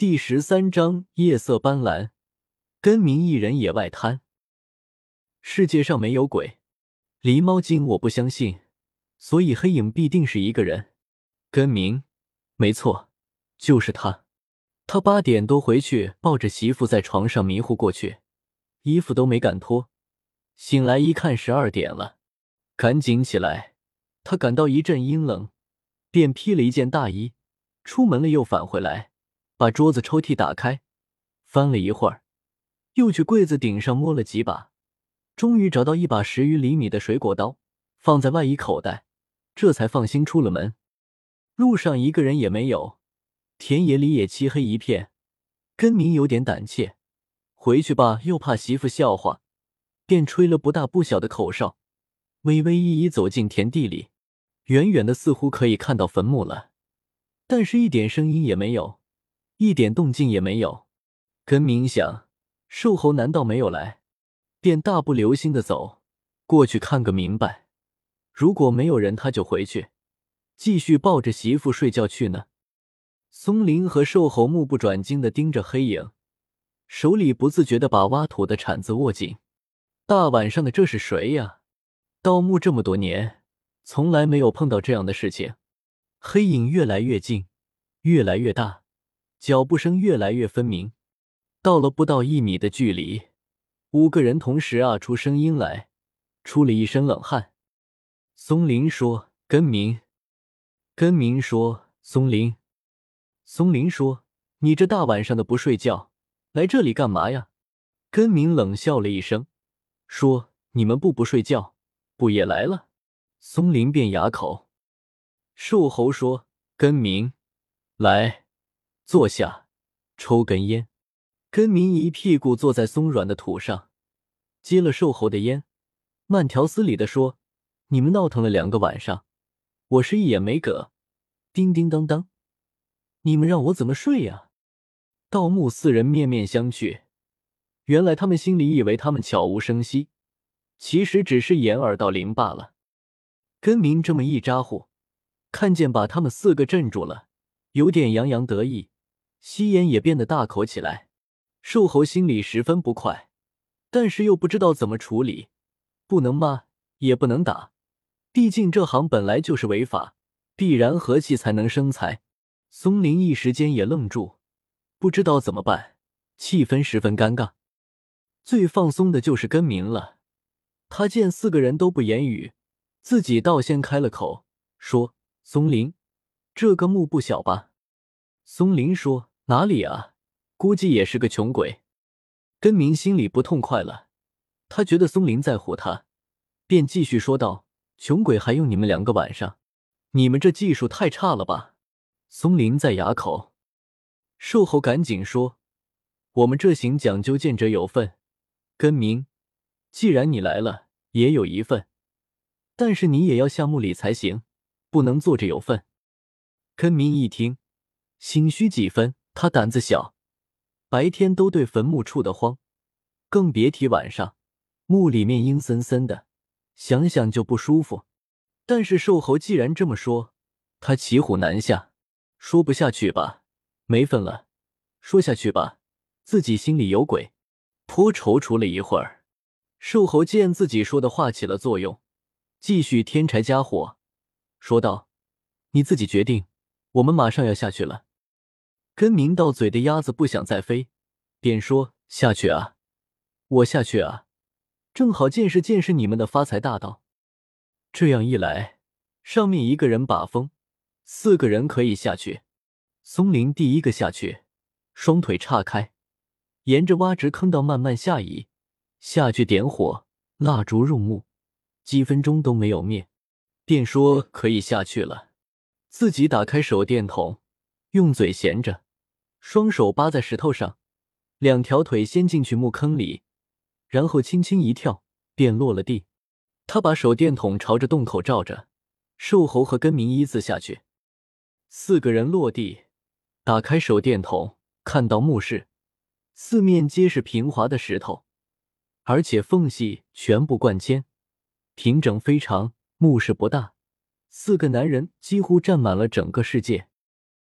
第十三章夜色斑斓，根明一人野外滩。世界上没有鬼，狸猫精我不相信，所以黑影必定是一个人。根明，没错，就是他。他八点多回去，抱着媳妇在床上迷糊过去，衣服都没敢脱。醒来一看，十二点了，赶紧起来。他感到一阵阴冷，便披了一件大衣，出门了又返回来，把桌子抽屉打开，翻了一会儿，又去柜子顶上摸了几把，终于找到一把十余厘米的水果刀，放在外衣口袋，这才放心出了门。路上一个人也没有，田野里也漆黑一片，根明有点胆怯，回去吧又怕媳妇笑话，便吹了不大不小的口哨。微微一一走进田地里，远远的似乎可以看到坟墓了，但是一点声音也没有，一点动静也没有。根明想，瘦猴难道没有来？便大步流星的走过去看个明白。如果没有人，他就回去，继续抱着媳妇睡觉去呢。松林和瘦猴目不转睛的盯着黑影，手里不自觉的把挖土的铲子握紧。大晚上的，这是谁呀？盗墓这么多年，从来没有碰到这样的事情。黑影越来越近，越来越大，脚步声越来越分明。到了不到一米的距离，五个人同时啊出声音来，出了一身冷汗。松林说：“根明。”根明说：“松林。”松林说：“你这大晚上的不睡觉，来这里干嘛呀？”根明冷笑了一声，说：“你们不不睡觉。”不也来了？松林便哑口。瘦猴说：“根明，来，坐下，抽根烟。”根明一屁股坐在松软的土上，接了瘦猴的烟，慢条斯理的说：“你们闹腾了两个晚上，我是一眼没搁。叮叮当当，你们让我怎么睡呀？”盗墓四人面面相觑，原来他们心里以为他们悄无声息。其实只是掩耳盗铃罢了。根明这么一咋呼，看见把他们四个镇住了，有点洋洋得意，吸烟也变得大口起来。瘦猴心里十分不快，但是又不知道怎么处理，不能骂，也不能打，毕竟这行本来就是违法，必然和气才能生财。松林一时间也愣住，不知道怎么办，气氛十分尴尬。最放松的就是根明了。他见四个人都不言语，自己倒先开了口，说：“松林，这个墓不小吧？”松林说：“哪里啊，估计也是个穷鬼。”根明心里不痛快了，他觉得松林在唬他，便继续说道：“穷鬼还用你们两个晚上？你们这技术太差了吧？”松林在哑口，瘦猴赶紧说：“我们这行讲究见者有份。”根明。既然你来了，也有一份，但是你也要下墓里才行，不能坐着有份。根明一听，心虚几分。他胆子小，白天都对坟墓怵得慌，更别提晚上。墓里面阴森森的，想想就不舒服。但是瘦猴既然这么说，他骑虎难下，说不下去吧，没份了；说下去吧，自己心里有鬼。颇踌躇了一会儿。瘦猴见自己说的话起了作用，继续添柴加火，说道：“你自己决定，我们马上要下去了。”跟明到嘴的鸭子不想再飞，便说：“下去啊，我下去啊，正好见识见识你们的发财大道。这样一来，上面一个人把风，四个人可以下去。”松林第一个下去，双腿岔开，沿着挖直坑道慢慢下移。下去点火，蜡烛入目，几分钟都没有灭，便说可以下去了。自己打开手电筒，用嘴衔着，双手扒在石头上，两条腿先进去墓坑里，然后轻轻一跳，便落了地。他把手电筒朝着洞口照着，瘦猴和根明依次下去。四个人落地，打开手电筒，看到墓室，四面皆是平滑的石头。而且缝隙全部灌铅，平整非常。墓室不大，四个男人几乎占满了整个世界。